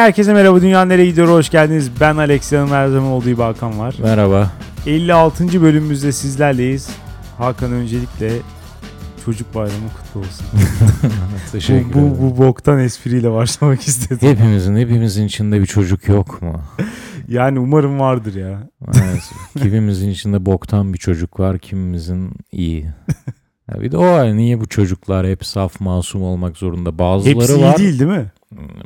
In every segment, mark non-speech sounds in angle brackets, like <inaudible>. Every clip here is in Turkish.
herkese merhaba. Dünya nereye gidiyor? Hoş geldiniz. Ben Alex Yanım her zaman olduğu gibi Hakan var. Merhaba. 56. bölümümüzde sizlerleyiz. Hakan öncelikle çocuk bayramı kutlu olsun. <laughs> Teşekkür bu, bu, bu boktan espriyle başlamak <laughs> istedim. Hepimizin, hepimizin içinde bir çocuk yok mu? <laughs> Yani umarım vardır ya. Evet. kimimizin içinde boktan bir çocuk var, kimimizin iyi. Ya bir de o var. Niye bu çocuklar hep saf masum olmak zorunda? Bazıları Hepsi iyi var. değil değil mi?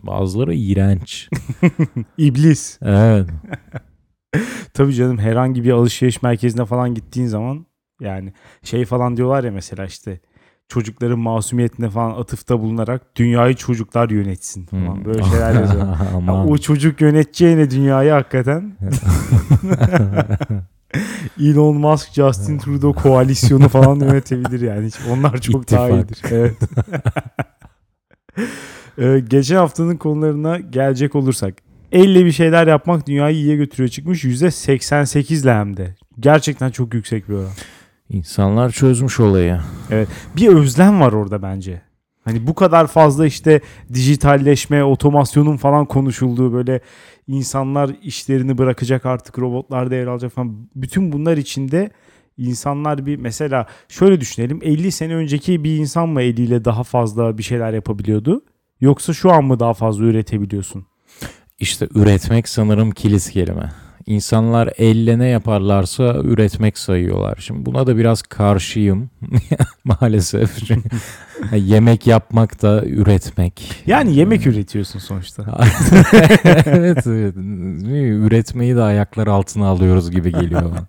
Bazıları iğrenç. <laughs> İblis. Evet. <laughs> Tabii canım herhangi bir alışveriş merkezine falan gittiğin zaman yani şey falan diyorlar ya mesela işte çocukların masumiyetine falan atıfta bulunarak dünyayı çocuklar yönetsin falan Hmm. böyle şeyler yazıyor. <laughs> Ya o çocuk yöneteceğine dünyayı hakikaten Elon Musk, Justin Trudeau koalisyonu falan yönetebilir yani. Onlar çok daha İttifak. iyidir. Evet. Ee, geçen haftanın konularına gelecek olursak. Elle bir şeyler yapmak dünyayı iyiye götürüyor çıkmış. %88 ile hem de. Gerçekten çok yüksek bir oran. İnsanlar çözmüş olayı. Bir özlem var orada bence. Hani bu kadar fazla işte dijitalleşme, otomasyonun falan konuşulduğu böyle insanlar işlerini bırakacak artık robotlar devralacak falan. Bütün bunlar içinde insanlar bir mesela şöyle düşünelim 50 sene önceki bir insan mı eliyle daha fazla bir şeyler yapabiliyordu? Yoksa şu an mı daha fazla üretebiliyorsun? İşte üretmek sanırım kilit kelime. İnsanlar elle ne yaparlarsa üretmek sayıyorlar. Şimdi buna da biraz karşıyım <laughs> maalesef. Yemek yapmak da üretmek. Yani yemek üretiyorsun sonuçta. <laughs> evet, evet. Üretmeyi de ayaklar altına alıyoruz gibi geliyor bana.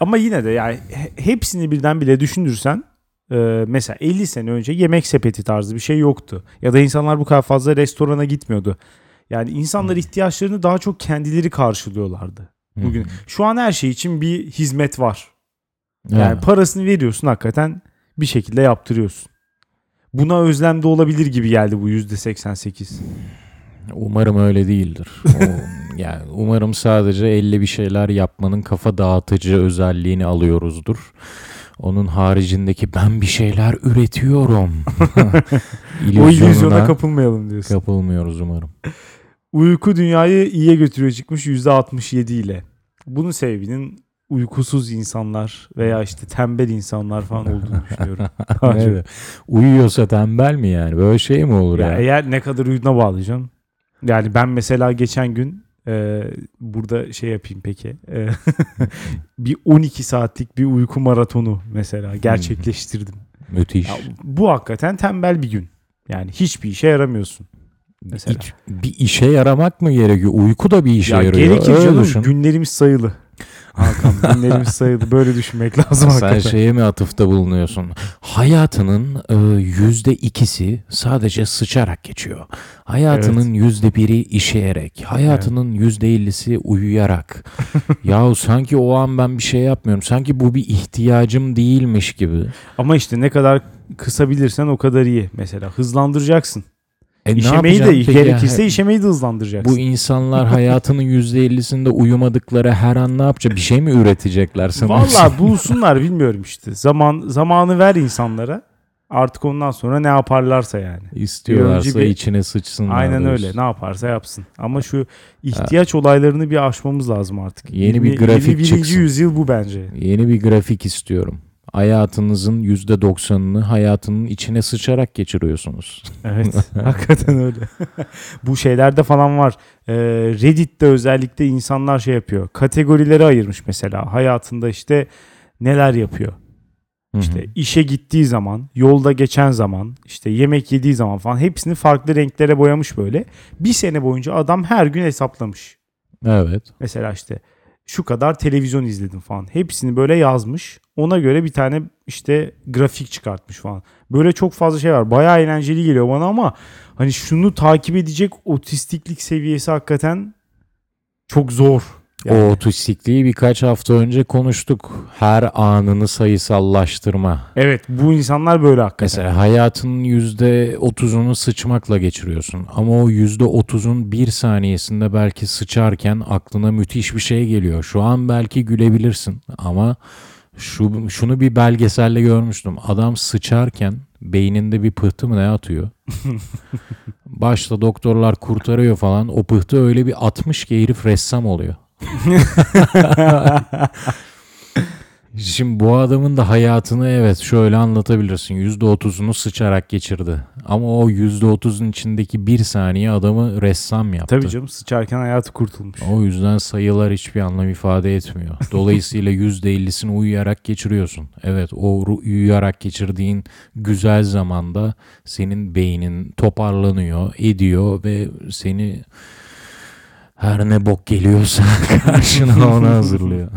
Ama yine de yani he- hepsini birden bile düşünürsen e, mesela 50 sene önce yemek sepeti tarzı bir şey yoktu. Ya da insanlar bu kadar fazla restorana gitmiyordu. Yani insanlar ihtiyaçlarını daha çok kendileri karşılıyorlardı bugün. Şu an her şey için bir hizmet var. Yani Evet. parasını veriyorsun hakikaten bir şekilde yaptırıyorsun. Buna özlem de olabilir gibi geldi bu %88. Umarım öyle değildir. O, <laughs> yani umarım sadece elle bir şeyler yapmanın kafa dağıtıcı özelliğini alıyoruzdur. Onun haricindeki ben bir şeyler üretiyorum. <laughs> O illüzyona kapılmayalım diyorsun. kapılmıyoruz umarım. Uyku dünyayı iyiye götürüyor çıkmış %67 ile. Bunun sebebinin uykusuz insanlar veya işte tembel insanlar falan olduğunu düşünüyorum. <laughs> Evet. Uyuyorsa tembel mi yani? Böyle şey mi olur Ya ya? eğer ne kadar uyuduğuna bağlayacaksın. Yani ben mesela geçen gün e, burada şey yapayım peki. E, <laughs> bir 12 saatlik bir uyku maratonu mesela gerçekleştirdim. Müthiş. Ya, bu hakikaten tembel bir gün. Yani hiçbir işe yaramıyorsun. Mesela. Hiç- bir işe yaramak mı gerekiyor? Uyku da bir işe ya yarıyor. gerekir canım. düşün. Günlerimiz sayılı. Hakan günlerimiz <laughs> sayılı. Böyle düşünmek lazım Sen hakikaten. şeye mi atıfta bulunuyorsun? Hayatının e, yüzde ikisi sadece sıçarak geçiyor. Hayatının yüzde biri işeyerek. Hayatının yüzde ellisi uyuyarak. <laughs> Yahu sanki o an ben bir şey yapmıyorum. Sanki bu bir ihtiyacım değilmiş gibi. Ama işte ne kadar kısabilirsen o kadar iyi. Mesela hızlandıracaksın. E, işemeyi de peki ya? gerekirse işemeyi de hızlandıracaksın. Bu insanlar hayatının yüzde ellisinde uyumadıkları her an ne yapacak? Bir şey mi üretecekler sana? Vallahi bulsunlar bilmiyorum işte. Zaman zamanı ver insanlara. Artık ondan sonra ne yaparlarsa yani. İstiyorlarsa Bir bir- içine sıçsınlar. Aynen diyorsun. öyle. Ne yaparsa yapsın. Ama şu ihtiyaç olaylarını bir aşmamız lazım artık. Yeni bir Yirmi- grafik 21. çıksın. yüzyıl bu bence. Yeni bir grafik istiyorum. Hayatınızın yüzde doksanını hayatının içine sıçarak geçiriyorsunuz. Evet. <laughs> hakikaten öyle. bu şeylerde falan var. Ee, Reddit'te özellikle insanlar şey yapıyor. Kategorilere ayırmış mesela. Hayatında işte neler yapıyor. İşte işe gittiği zaman, yolda geçen zaman, işte yemek yediği zaman falan hepsini farklı renklere boyamış böyle. Bir sene boyunca adam her gün hesaplamış. Evet. Mesela işte şu kadar televizyon izledim falan. Hepsini böyle yazmış. Ona göre bir tane işte grafik çıkartmış falan. Böyle çok fazla şey var. Bayağı eğlenceli geliyor bana ama hani şunu takip edecek otistiklik seviyesi hakikaten çok zor. Yani. O otistikliği birkaç hafta önce konuştuk. Her anını sayısallaştırma. Evet bu insanlar böyle hakikaten. Mesela hayatının yüzde otuzunu sıçmakla geçiriyorsun. Ama o yüzde otuzun bir saniyesinde belki sıçarken aklına müthiş bir şey geliyor. Şu an belki gülebilirsin ama şu şunu bir belgeselle görmüştüm. Adam sıçarken beyninde bir pıhtı mı ne atıyor? <laughs> başta doktorlar kurtarıyor falan. O pıhtı öyle bir atmış ki herif ressam oluyor. <laughs> Şimdi bu adamın da hayatını evet şöyle anlatabilirsin. %30'unu sıçarak geçirdi. Ama o %30'un içindeki bir saniye adamı ressam yaptı. Tabii canım sıçarken hayatı kurtulmuş. O yüzden sayılar hiçbir anlam ifade etmiyor. Dolayısıyla <laughs> %50'sini uyuyarak geçiriyorsun. Evet o uyuyarak geçirdiğin güzel zamanda senin beynin toparlanıyor, ediyor ve seni her ne bok geliyorsa <laughs> karşına <laughs> onu hazırlıyor.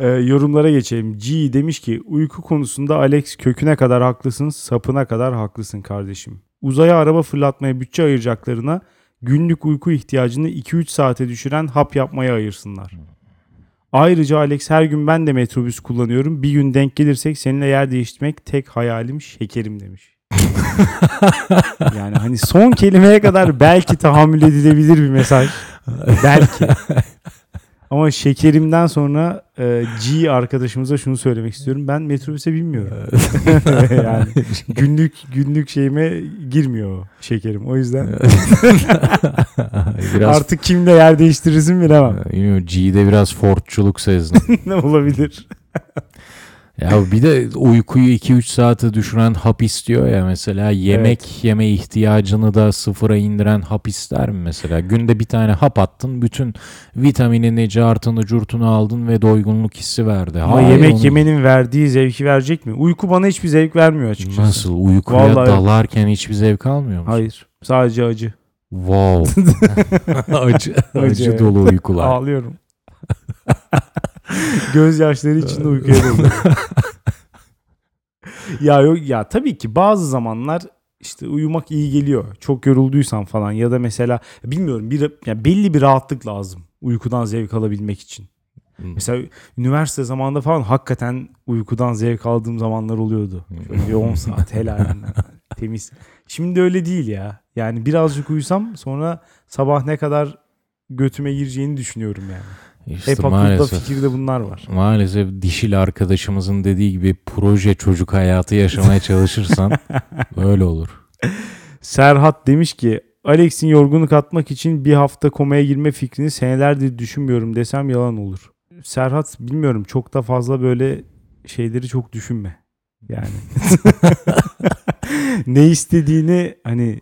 Ee, yorumlara geçelim. G demiş ki uyku konusunda Alex köküne kadar haklısın, sapına kadar haklısın kardeşim. Uzaya araba fırlatmaya bütçe ayıracaklarına günlük uyku ihtiyacını 2-3 saate düşüren hap yapmaya ayırsınlar. Ayrıca Alex her gün ben de metrobüs kullanıyorum. Bir gün denk gelirsek seninle yer değiştirmek tek hayalim şekerim demiş. <laughs> yani hani son kelimeye kadar belki tahammül edilebilir bir mesaj. Belki. Ama şekerimden sonra e, G arkadaşımıza şunu söylemek istiyorum. Ben metrobüse binmiyorum. <laughs> yani günlük günlük şeyime girmiyor şekerim. O yüzden <laughs> biraz artık kimle yer değiştirirsin bilemem. Bilmiyorum, G'de biraz Fordçuluk sezdim. ne olabilir? Ya bir de uykuyu 2-3 saate düşüren hap istiyor ya mesela yemek yeme ihtiyacını da sıfıra indiren hap ister mi mesela? Günde bir tane hap attın bütün vitaminini, cartını, curtunu aldın ve doygunluk hissi verdi. Ama Hayır, yemek onu- yemenin verdiği zevki verecek mi? Uyku bana hiçbir zevk vermiyor açıkçası. Nasıl? Uykuya Vallahi- dalarken hiçbir zevk almıyor musun? Hayır. Sadece acı. Wow. <laughs> <laughs> acı, acı evet. dolu uykular. Ağlıyorum. <laughs> <laughs> Gözyaşları içinde uykuya dalıyorum. <laughs> ya yok ya tabii ki bazı zamanlar işte uyumak iyi geliyor. Çok yorulduysan falan ya da mesela bilmiyorum bir ya belli bir rahatlık lazım uykudan zevk alabilmek için. Hmm. Mesela üniversite zamanında falan hakikaten uykudan zevk aldığım zamanlar oluyordu. Şöyle bir 10 saat helalinden <laughs> temiz. Şimdi öyle değil ya. Yani birazcık uyusam sonra sabah ne kadar götüme gireceğini düşünüyorum yani. İşte Hep maalesef. fikirde bunlar var. Maalesef dişil arkadaşımızın dediği gibi proje çocuk hayatı yaşamaya çalışırsan <laughs> öyle olur. Serhat demiş ki Alex'in yorgunluk atmak için bir hafta komaya girme fikrini senelerdir düşünmüyorum desem yalan olur. Serhat bilmiyorum çok da fazla böyle şeyleri çok düşünme. Yani <laughs> <laughs> ne istediğini hani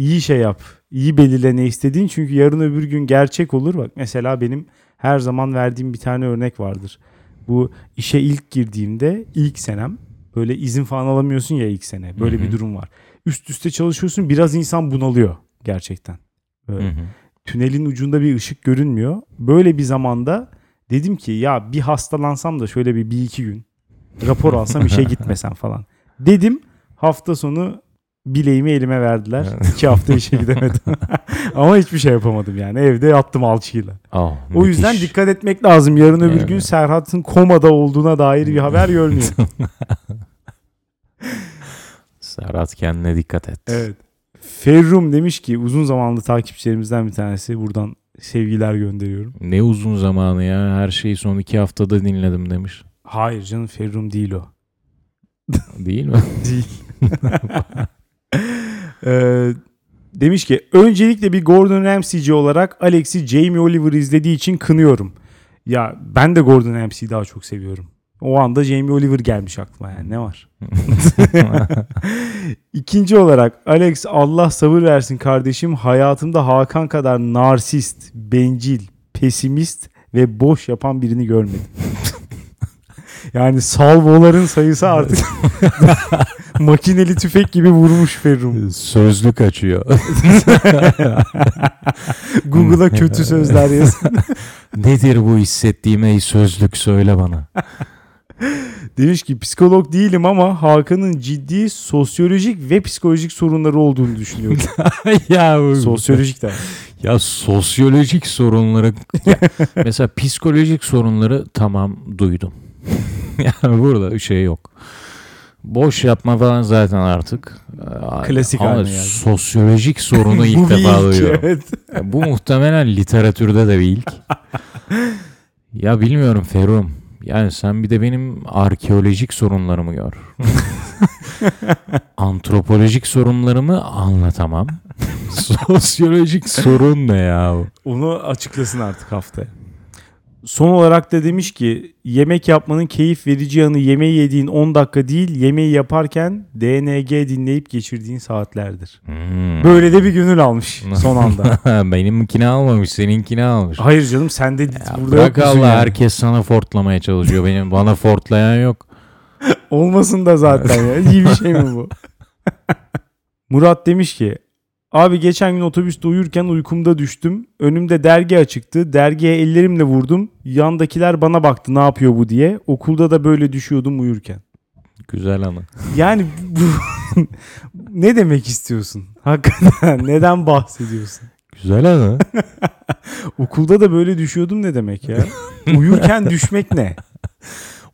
iyi şey yap. iyi belirle ne istediğin çünkü yarın öbür gün gerçek olur. Bak mesela benim her zaman verdiğim bir tane örnek vardır. Bu işe ilk girdiğimde ilk senem böyle izin falan alamıyorsun ya ilk sene. Böyle Hı hı. bir durum var. Üst üste çalışıyorsun biraz insan bunalıyor gerçekten. Böyle tünelin ucunda bir ışık görünmüyor. Böyle bir zamanda dedim ki ya bir hastalansam da şöyle bir, bir iki gün rapor alsam <laughs> işe gitmesem falan. Dedim hafta sonu bileğimi elime verdiler. iki hafta işe gidemedim. <laughs> Ama hiçbir şey yapamadım yani. Evde yattım alçıyla. Aa, O yüzden müthiş. dikkat etmek lazım. Yarın öbür Evet. gün Serhat'ın komada olduğuna dair bir haber <laughs> görmeyeyim. Serhat kendine dikkat et. Evet. Ferrum demiş ki uzun zamanlı takipçilerimizden bir tanesi. Buradan sevgiler gönderiyorum. Ne uzun zamanı ya. Her şeyi son iki haftada dinledim demiş. Hayır canım Ferrum değil o. Değil mi? <laughs> Değil. Ee, demiş ki öncelikle bir Gordon Ramsay'ci olarak Alex'i Jamie Oliver izlediği için kınıyorum. Ya ben de Gordon Ramsay'i daha çok seviyorum. O anda Jamie Oliver gelmiş aklıma yani ne var? <laughs> İkinci olarak Alex Allah sabır versin kardeşim hayatımda Hakan kadar narsist, bencil, pesimist ve boş yapan birini görmedim. <laughs> yani salvoların sayısı artık <laughs> <laughs> makineli tüfek gibi vurmuş Ferrum. <laughs> Sözlük açıyor. <laughs> Google'a kötü sözler yaz. Nedir bu hissettiğim ey sözlük söyle bana. Demiş ki psikolog değilim ama Hakan'ın ciddi sosyolojik ve psikolojik sorunları olduğunu düşünüyorum. ya sosyolojik de. Ya sosyolojik sorunları ya, mesela psikolojik sorunları tamam duydum. yani burada şey yok. Boş yapma falan zaten artık. Aa, Klasik Ama haline geldi. sosyolojik sorunu <laughs> Bu ilk bir defa ilk, duyuyorum. Evet. Ya bu muhtemelen literatürde de bir ilk. <laughs> ya bilmiyorum Ferrum. Yani sen bir de benim arkeolojik sorunlarımı gör. <laughs> Antropolojik sorunlarımı anlatamam. Sosyolojik sorun ne ya? Onu açıklasın artık haftaya. Son olarak da demiş ki yemek yapmanın keyif verici yanı yemeği yediğin 10 dakika değil yemeği yaparken DNG dinleyip geçirdiğin saatlerdir. Hmm. Böyle de bir gönül almış son anda. <laughs> Benimkini almamış, seninkini almış. Hayır canım sen de Ya burada bırak Allah yani? herkes sana fortlamaya çalışıyor. Benim bana fortlayan yok. <laughs> Olmasın da zaten ya. İyi bir şey mi bu? <laughs> Murat demiş ki Abi geçen gün otobüste uyurken uykumda düştüm. Önümde dergi açıktı. Dergiye ellerimle vurdum. Yandakiler bana baktı ne yapıyor bu diye. Okulda da böyle düşüyordum uyurken. Güzel anı. Yani bu <laughs> ne demek istiyorsun? Hakikaten <laughs> neden bahsediyorsun? Güzel anı. <laughs> Okulda da böyle düşüyordum ne demek ya? Uyurken düşmek ne?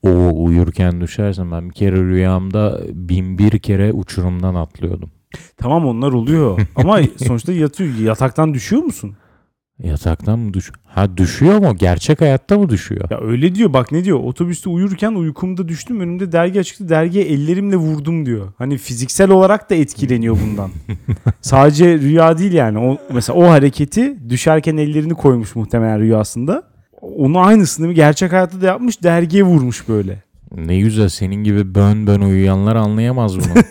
O uyurken düşersen ben bir kere rüyamda bin bir kere uçurumdan atlıyordum. Tamam onlar oluyor <laughs> ama sonuçta yatıyor. Yataktan düşüyor musun? Yataktan mı düş? Ha düşüyor mu? Gerçek hayatta mı düşüyor? Ya öyle diyor bak ne diyor otobüste uyurken uykumda düştüm önümde dergi açıktı dergiye ellerimle vurdum diyor. Hani fiziksel olarak da etkileniyor bundan. <laughs> Sadece rüya değil yani o, mesela o hareketi düşerken ellerini koymuş muhtemelen rüyasında. Onu aynısını gerçek hayatta da yapmış dergiye vurmuş böyle. Ne güzel senin gibi bön bön uyuyanlar anlayamaz bunu. <laughs>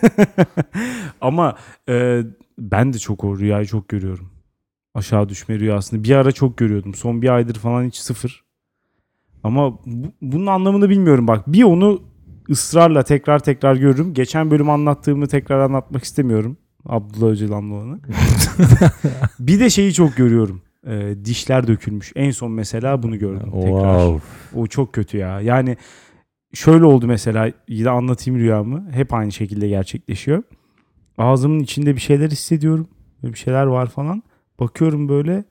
Ama e, ben de çok o rüyayı çok görüyorum. Aşağı düşme rüyasını. Bir ara çok görüyordum. Son bir aydır falan hiç sıfır. Ama bu- bunun anlamını bilmiyorum bak. Bir onu ısrarla tekrar tekrar görürüm. Geçen bölüm anlattığımı tekrar anlatmak istemiyorum. Abdullah Öcalan'la olanı. <laughs> bir de şeyi çok görüyorum. E, dişler dökülmüş. En son mesela bunu gördüm tekrar. wow. O çok kötü ya. Yani şöyle oldu mesela yine anlatayım rüyamı. Hep aynı şekilde gerçekleşiyor. Ağzımın içinde bir şeyler hissediyorum. Bir şeyler var falan. Bakıyorum böyle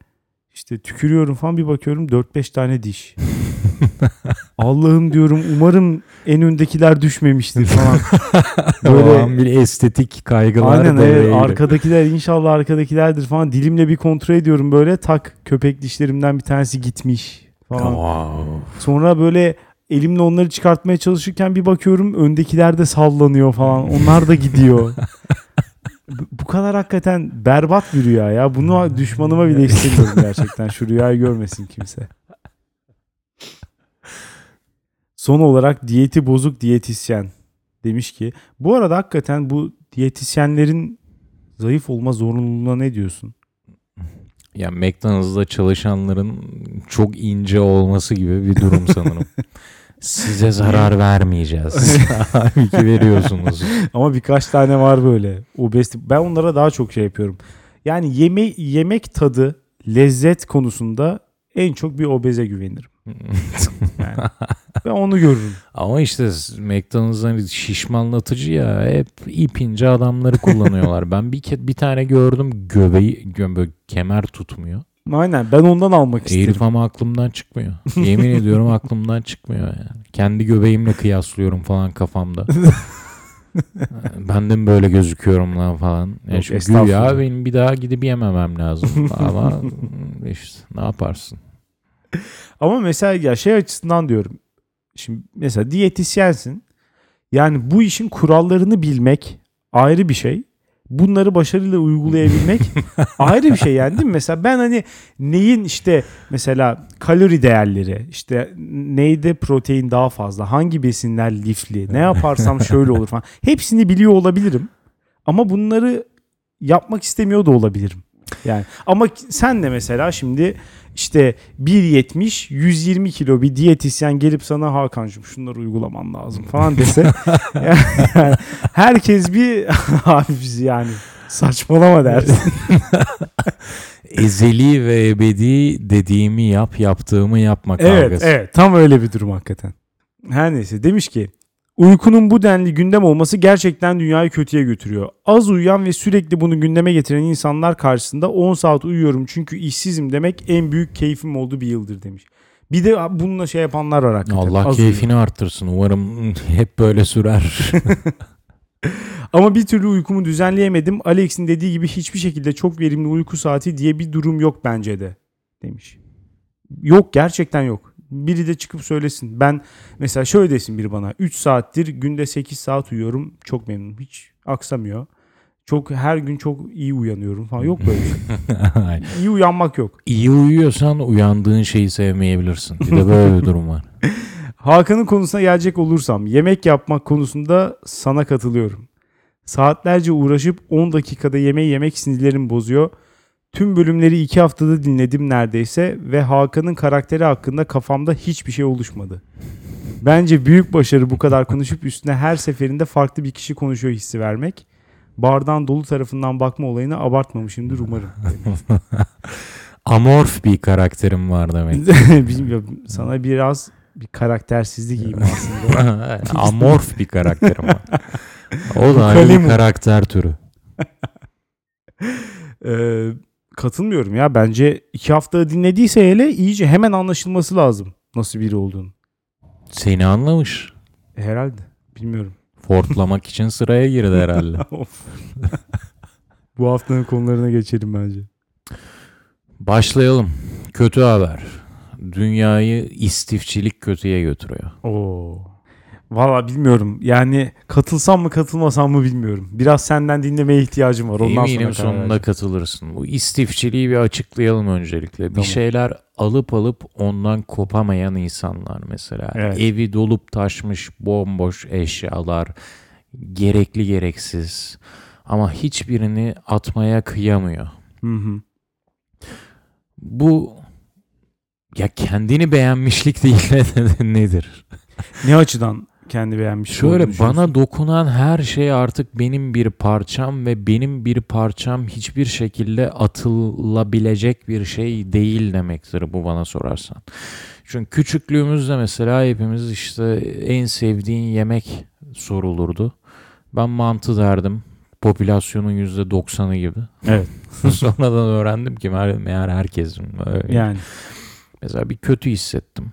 işte tükürüyorum falan bir bakıyorum 4-5 tane diş. <laughs> Allah'ım diyorum umarım en öndekiler düşmemiştir <laughs> falan. Böyle Böyle bir estetik kaygılar Aynen evet arkadakiler inşallah arkadakilerdir falan. Dilimle bir kontrol ediyorum böyle tak köpek dişlerimden bir tanesi gitmiş falan. Wow. Sonra böyle elimle onları çıkartmaya çalışırken bir bakıyorum öndekiler de sallanıyor falan. Onlar da gidiyor. <laughs> Bu- kadar hakikaten berbat bir rüya ya. Bunu düşmanıma bile istemiyorum gerçekten. Şu rüyayı görmesin kimse. Son olarak diyeti bozuk diyetisyen demiş ki bu arada hakikaten bu diyetisyenlerin zayıf olma zorunluluğuna ne diyorsun? Ya McDonald's'da çalışanların çok ince olması gibi bir durum <laughs> sanırım. Size zarar vermeyeceğiz. <laughs> Halbuki veriyorsunuz. Ama birkaç tane var böyle. Obezite. Ben onlara daha çok şey yapıyorum. Yani yeme yemek tadı, lezzet konusunda en çok bir obeze güvenirim. Yani <laughs> ben onu görürüm. Ama işte McDonald's'ın şişmanlatıcı ya. Hep ip ince adamları kullanıyorlar. <laughs> Ben bir ke- bir tane gördüm göbeği gö- böyle kemer tutmuyor. Aynen ben ondan almak isterim. Herif ama aklımdan çıkmıyor. Yemin ediyorum aklımdan çıkmıyor yani. Kendi göbeğimle kıyaslıyorum falan kafamda. <laughs> ben de mi böyle gözüküyorum lan falan. Yani Yok, güya benim bir daha gidip yememem lazım. Ama işte ne yaparsın? <laughs> Ama mesela ya şey açısından diyorum. Şimdi mesela diyetisyensin. Yani bu işin kurallarını bilmek ayrı bir şey. Bunları başarıyla uygulayabilmek <laughs> ayrı bir şey yani değil mi? Mesela ben hani neyin işte mesela kalori değerleri işte neyde protein daha fazla hangi besinler lifli ne yaparsam şöyle olur falan hepsini biliyor olabilirim. Ama bunları yapmak istemiyor da olabilirim. Yani ama sen de mesela şimdi işte 1.70 120 kilo bir diyetisyen gelip sana Hakan'cığım şunları uygulaman lazım falan dese <laughs> yani herkes bir <laughs> abi yani saçmalama dersin. <laughs> Ezeli ve ebedi dediğimi yap, yaptığımı yapma evet kavgası. evet tam öyle bir durum hakikaten. Her neyse demiş ki uykunun bu denli gündem olması gerçekten dünyayı kötüye götürüyor. Az uyuyan ve sürekli bunu gündeme getiren insanlar karşısında 10 saat uyuyorum çünkü işsizim demek en büyük keyfim olduğu bir yıldır demiş. Bir de bununla şey yapanlar var hakikaten. Allah Az keyfini arttırsın. Umarım hep böyle sürer. <laughs> <laughs> Ama bir türlü uykumu düzenleyemedim. Alex'in dediği gibi hiçbir şekilde çok verimli uyku saati diye bir durum yok bence de demiş. Yok gerçekten yok. Biri de çıkıp söylesin. Ben mesela şöyle desin biri bana. 3 saattir günde 8 saat uyuyorum. Çok memnunum. Hiç aksamıyor. Çok her gün çok iyi uyanıyorum falan. Yok böyle şey. <laughs> İyi uyanmak yok. İyi uyuyorsan uyandığın şeyi sevmeyebilirsin. Bir de böyle bir durum var. <laughs> Hakan'ın konusuna gelecek olursam yemek yapmak konusunda sana katılıyorum. Saatlerce uğraşıp 10 dakikada yemeği yemek sinirlerimi bozuyor. Tüm bölümleri 2 haftada dinledim neredeyse ve Hakan'ın karakteri hakkında kafamda hiçbir şey oluşmadı. Bence büyük başarı bu kadar konuşup üstüne her seferinde farklı bir kişi konuşuyor hissi vermek. Bardağın dolu tarafından bakma olayını abartmamışımdır umarım. <laughs> Amorf bir karakterim var demek. <laughs> Bilmiyorum sana biraz bir karaktersizlik gibi <laughs> aslında. Amorf bir karakterim var. O da ayrı bir karakter türü. Ee, katılmıyorum ya. Bence iki hafta dinlediyse hele iyice hemen anlaşılması lazım nasıl biri olduğunu. Seni anlamış. E, herhalde. Bilmiyorum. Fortlamak <laughs> için sıraya girdi herhalde. <laughs> Bu haftanın konularına geçelim bence. Başlayalım. Kötü haber. Dünyayı istifçilik kötüye götürüyor. Oo. Valla bilmiyorum. Yani katılsam mı katılmasam mı bilmiyorum. Biraz senden dinlemeye ihtiyacım var. Ondan Eminim sonra sonunda vereceğim. katılırsın. Bu istifçiliği bir açıklayalım öncelikle. Bir Tamam. şeyler alıp alıp ondan kopamayan insanlar mesela. Evet. Evi dolup taşmış bomboş eşyalar. Gerekli gereksiz. Ama hiçbirini atmaya kıyamıyor. Hı hı. Bu ya kendini beğenmişlik değil de <laughs> nedir? Ne açıdan kendi beğenmiş Şöyle bana dokunan her şey artık benim bir parçam ve benim bir parçam hiçbir şekilde atılabilecek bir şey değil demektir bu bana sorarsan. Çünkü küçüklüğümüzde mesela hepimiz işte en sevdiğin yemek sorulurdu. Ben mantı derdim. Popülasyonun %90'ı gibi. Evet. <laughs> Sonradan öğrendim ki meğer meğer herkesin öyle. Yani. Mesela bir kötü hissettim.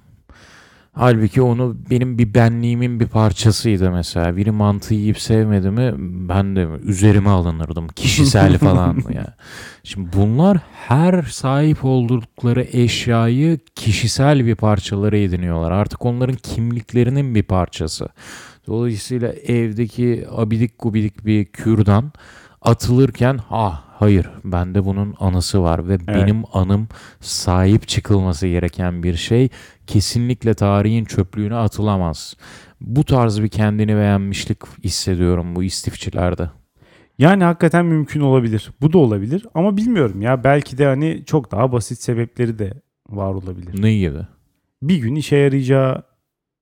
Halbuki onu benim bir benliğimin bir parçasıydı mesela. Biri mantı yiyip sevmedi mi ben de üzerime alınırdım. Kişisel <laughs> falan ya. Şimdi bunlar her sahip oldukları eşyayı kişisel bir parçaları ediniyorlar. Artık onların kimliklerinin bir parçası. Dolayısıyla evdeki abidik gubidik bir kürdan atılırken ah hayır bende bunun anısı var ve benim anım sahip çıkılması gereken bir şey kesinlikle tarihin çöplüğüne atılamaz. Bu tarz bir kendini beğenmişlik hissediyorum bu istifçilerde. Yani hakikaten mümkün olabilir. Bu da olabilir ama bilmiyorum ya. Belki de hani çok daha basit sebepleri de var olabilir. Ne gibi? Bir gün işe yarayacağı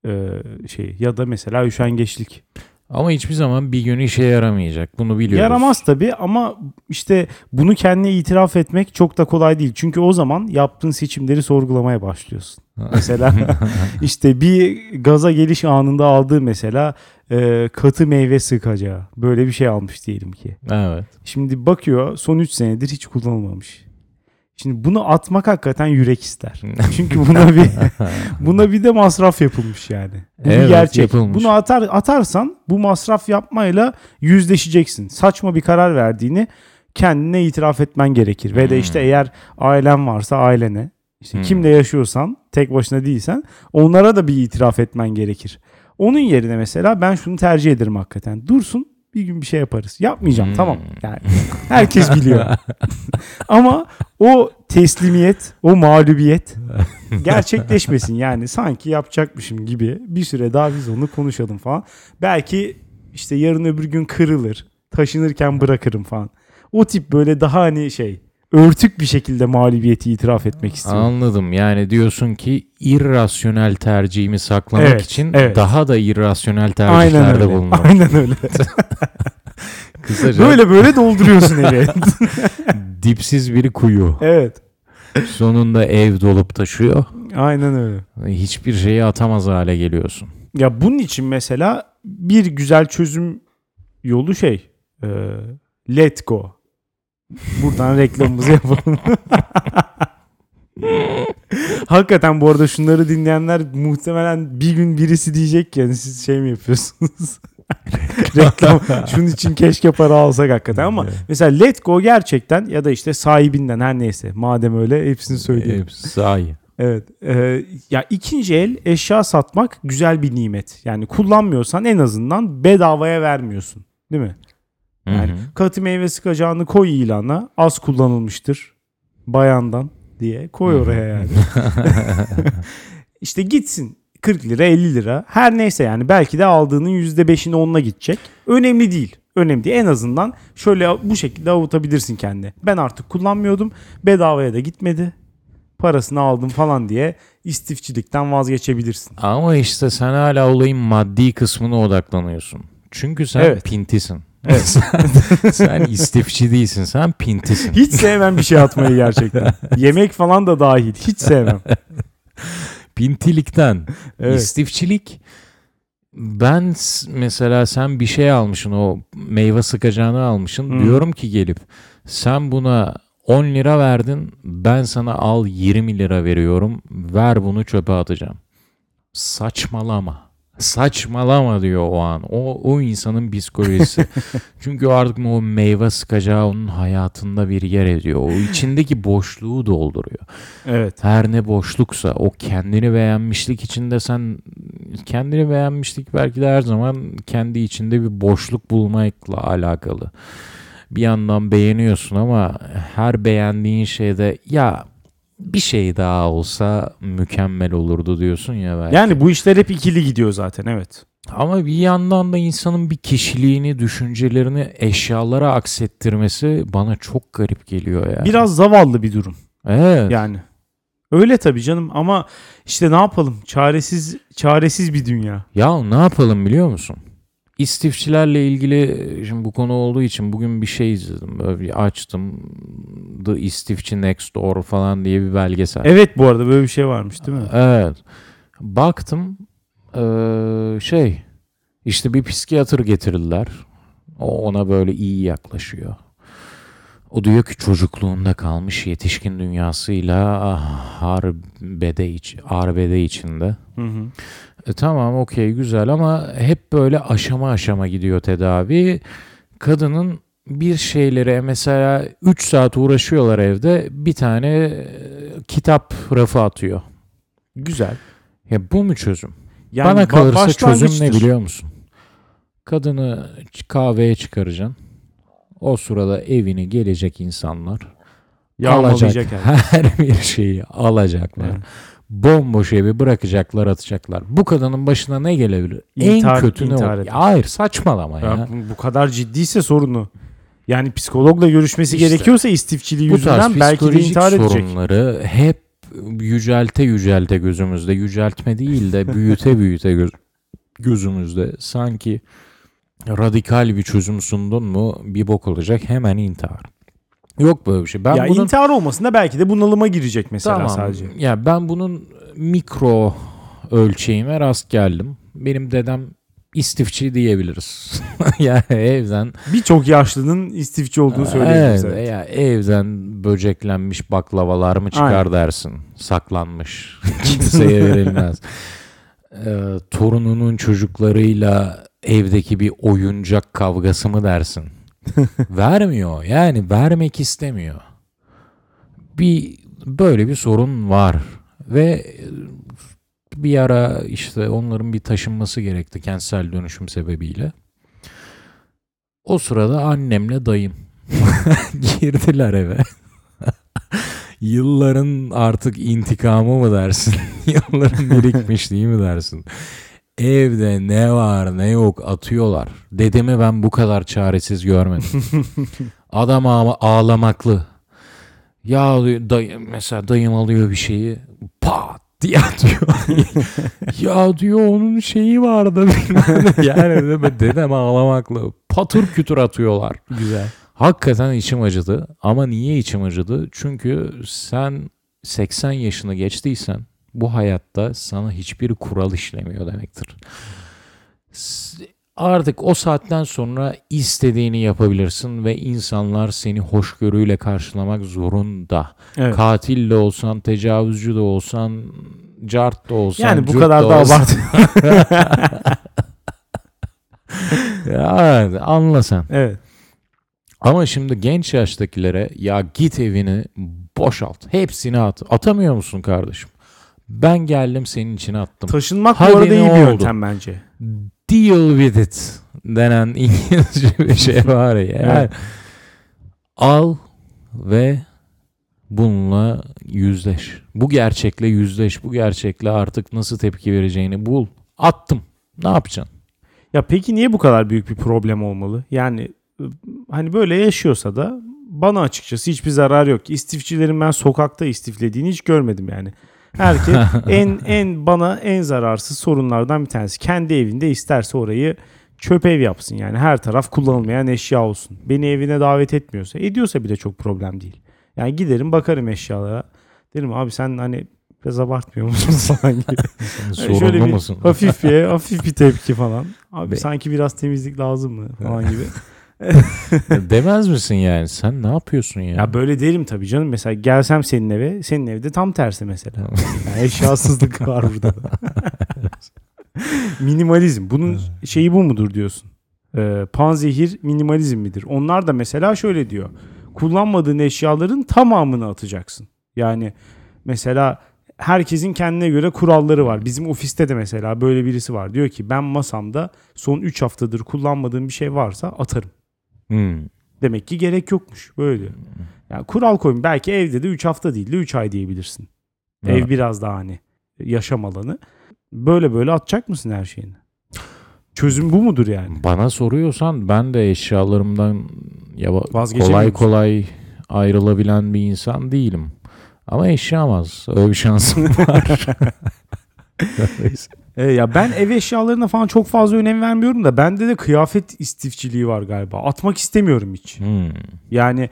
e, şey ya da mesela üşengeçlik. Ama hiçbir zaman bir gün işe yaramayacak. Bunu biliyoruz. Yaramaz tabii ama işte bunu kendine itiraf etmek çok da kolay değil. Çünkü o zaman yaptığın seçimleri sorgulamaya başlıyorsun. Mesela <laughs> işte bir gaza geliş anında aldığı mesela e, katı meyve sıkacağı. Böyle bir şey almış diyelim ki. Evet. Şimdi bakıyor son 3 senedir hiç kullanılmamış. Şimdi bunu atmak hakikaten yürek ister. <laughs> Çünkü buna bir <laughs> buna bir de masraf yapılmış yani. Bu bir Evet, gerçek. yapılmış. Bunu atar atarsan bu masraf yapmayla yüzleşeceksin. Saçma bir karar verdiğini kendine itiraf etmen gerekir. Ve de Hmm. işte eğer ailen varsa ailene, işte Hmm. kimle yaşıyorsan, tek başına değilsen onlara da bir itiraf etmen gerekir. Onun yerine mesela ben şunu tercih ederim hakikaten. Dursun bir gün bir şey yaparız. Yapmayacağım Hmm. tamam. Yani herkes biliyor. <laughs> Ama o teslimiyet, o mağlubiyet gerçekleşmesin. Yani sanki yapacakmışım gibi bir süre daha biz onu konuşalım falan. Belki işte yarın öbür gün kırılır. Taşınırken bırakırım falan. O tip böyle daha hani şey örtük bir şekilde mağlubiyeti itiraf etmek istiyorum. Anladım. Yani diyorsun ki irrasyonel tercihimi saklamak Evet, için evet. daha da irrasyonel tercihlerde bulunmak. Aynen öyle. <laughs> Kısaca böyle böyle dolduruyorsun evi. <laughs> dipsiz bir kuyu. evet. Sonunda ev dolup taşıyor. Aynen öyle. Hiçbir şeyi atamaz hale geliyorsun. Ya bunun için mesela bir güzel çözüm yolu şey e, let go. Buradan reklamımızı yapalım. <laughs> Hakikaten bu arada şunları dinleyenler muhtemelen bir gün birisi diyecek ki yani siz şey mi yapıyorsunuz? <laughs> Reklam. Şunun için keşke para alsak hakikaten ama mesela let go gerçekten ya da işte sahibinden her neyse madem öyle hepsini söyleyelim. Hepsi sahi. Evet. Ee, ya ikinci el eşya satmak güzel bir nimet. Yani kullanmıyorsan en azından bedavaya vermiyorsun. Değil mi? Yani katı meyve sıkacağını koy ilana. Az kullanılmıştır. Bayandan diye koy oraya yani. <laughs> işte gitsin 40 lira 50 lira her neyse yani belki de aldığının %5'ini onunla gidecek. Önemli değil. Önemli değil. En azından şöyle bu şekilde avutabilirsin kendini. Ben artık kullanmıyordum. Bedavaya da gitmedi. Parasını aldım falan diye istifçilikten vazgeçebilirsin. Ama işte sen hala olayın maddi kısmına odaklanıyorsun. Çünkü sen Evet. pintisin. Evet. <laughs> <laughs> sen, istifçi değilsin. Sen pintisin. Hiç sevmem bir şey atmayı gerçekten. <laughs> Yemek falan da dahil. Hiç sevmem. Pintilikten. Evet. İstifçilik ben mesela sen bir şey almışsın o meyve sıkacağını almışsın. Hı. Diyorum ki gelip sen buna 10 lira verdin ben sana al 20 lira veriyorum ver bunu çöpe atacağım. Saçmalama. Saçmalama diyor o an. O, o insanın psikolojisi. <laughs> Çünkü artık o meyve sıkacağı onun hayatında bir yer ediyor. O içindeki boşluğu dolduruyor Evet. her ne boşluksa o kendini beğenmişlik içinde sen kendini beğenmişlik belki de her zaman kendi içinde bir boşluk bulmakla alakalı. Bir yandan beğeniyorsun ama her beğendiğin şeyde ya bir şey daha olsa mükemmel olurdu diyorsun ya belki. Yani bu işler hep ikili gidiyor zaten evet. Ama bir yandan da insanın bir kişiliğini, düşüncelerini eşyalara aksettirmesi bana çok garip geliyor ya. Biraz zavallı bir durum Evet. yani. Öyle tabii canım ama işte ne yapalım? Çaresiz çaresiz bir dünya. Ya ne yapalım biliyor musun? İstifçilerle ilgili şimdi bu konu olduğu için bugün bir şey izledim. Böyle bir açtım. The İstifçi Next Door falan diye bir belgesel. Evet bu arada böyle bir şey varmış değil mi? Evet. Baktım eee, şey işte bir psikiyatr getirdiler. O ona böyle iyi yaklaşıyor. O diyor ki çocukluğunda kalmış yetişkin dünyasıyla harbede, iç, arbede içinde. Hı hı. E, tamam okey güzel ama hep böyle aşama aşama gidiyor tedavi. Kadının bir şeylere mesela 3 saat uğraşıyorlar evde bir tane e, kitap rafı atıyor. Güzel. Ya bu mu çözüm? Yani Bana ba- kalırsa çözüm ne biliyor musun? Kadını kahveye çıkaracaksın. O sırada evini gelecek insanlar alacak <laughs> her bir şeyi alacaklar. Evet. Bomboş evi bırakacaklar atacaklar. Bu kadının başına ne gelebilir? İntihar- en kötü ne olur? Hayır saçmalama ya. Ya bu- bu kadar ciddiyse sorunu. Yani psikologla görüşmesi İşte, gerekiyorsa istifçiliği Bu tarz yüzünden belki de intihar edecek. sorunları hep yücelte yücelte gözümüzde. Yüceltme değil de büyüte büyüte göz- gözümüzde. Sanki radikal bir çözüm sundun mu bir bok olacak hemen intihar. Yok böyle bir şey. Ben ya bunun intihar olmasında belki de bunalıma girecek mesela Tamam. sadece. Ya ben bunun mikro ölçeğime rast geldim. Benim dedem istifçi diyebiliriz. <laughs> yani evden Birçok yaşlının istifçi olduğunu söyleyebiliriz. evet, evet. ya evden böceklenmiş baklavalar mı çıkar Aynen. dersin. Saklanmış. <laughs> Kimseye verilmez. Ee, torununun çocuklarıyla evdeki bir oyuncak kavgası mı dersin? <laughs> Vermiyor. Yani vermek istemiyor. Bir böyle bir sorun var ve bir ara işte onların bir taşınması gerekti kentsel dönüşüm sebebiyle. O sırada annemle dayım <laughs> girdiler eve. <laughs> Yılların artık intikamı mı dersin? Yılların birikmişliği mi dersin? Evde ne var ne yok atıyorlar. Dedemi ben bu kadar çaresiz görmedim. <laughs> Adam ağla- ağlamaklı. Ya diyor, dayı, mesela dayım alıyor bir şeyi pat diye atıyor. <laughs> ya diyor onun şeyi vardı. yani de- dedem ağlamaklı. Patır kütür atıyorlar. Güzel. Hakikaten içim acıdı. Ama niye içim acıdı? Çünkü sen 80 yaşını geçtiysen bu hayatta sana hiçbir kural işlemiyor demektir. Artık o saatten sonra istediğini yapabilirsin ve insanlar seni hoşgörüyle karşılamak zorunda. Evet. Katil de olsan, tecavüzcü de olsan, cart da olsan, yani bu kadar da da abart. <laughs> Ya, anla sen. evet. Ama şimdi genç yaştakilere ya git evini boşalt. Hepsini at. Atamıyor musun kardeşim? Ben geldim senin içine attım. Taşınmak Hadi bu arada iyi bir oldu? yöntem bence. Deal with it denen <laughs> İngilizce bir şey <laughs> var ya. Yani Evet. Al ve bununla yüzleş. Bu gerçekle yüzleş. Bu gerçekle artık nasıl tepki vereceğini bul. Attım. Ne yapacaksın? Ya peki niye bu kadar büyük bir problem olmalı? Yani e, hani böyle yaşıyorsa da bana açıkçası hiçbir zarar yok. İstifçilerin ben sokakta istiflediğini hiç görmedim yani. Herkes <laughs> en en bana en zararsız sorunlardan bir tanesi. Kendi evinde isterse orayı çöp ev yapsın yani. Her taraf kullanılmayan eşya olsun. Beni evine davet etmiyorsa, ediyorsa bile çok problem değil. Yani giderim bakarım eşyalara. Derim abi sen hani biraz abartmıyor musun <laughs> falan gibi. Yani şöyle sorumlu bir musun? Hafif bir, hafif bir tepki falan. Abi Be- sanki biraz temizlik lazım mı falan gibi. <laughs> Demez misin yani? Sen ne yapıyorsun ya? Ya böyle derim tabii canım. Mesela gelsem senin eve, senin evde tam tersi mesela. Yani eşyasızlık <laughs> var burada. da. Minimalizm. Bunun şeyi bu mudur diyorsun? Ee, panzehir minimalizm midir? Onlar da mesela şöyle diyor. Kullanmadığın eşyaların tamamını atacaksın. Yani mesela herkesin kendine göre kuralları var. Bizim ofiste de mesela böyle birisi var. Diyor ki ben masamda son 3 haftadır kullanmadığım bir şey varsa atarım. Hmm. Demek ki gerek yokmuş. Böyle diyor. Yani kural koyun. Belki evde de 3 hafta değil de 3 ay diyebilirsin. Ev Evet. biraz daha hani yaşam alanı. Böyle böyle atacak mısın her şeyini? Çözüm bu mudur yani? Bana soruyorsan ben de eşyalarımdan Vazgeçemiyor kolay kolay ayrılabilen bir insan değilim. Ama eşyam az. Öyle bir şansım <laughs> var. <laughs> E, ya ben ev eşyalarına falan çok fazla önem vermiyorum da bende de kıyafet istifçiliği var galiba. Atmak istemiyorum hiç. Hmm. Yani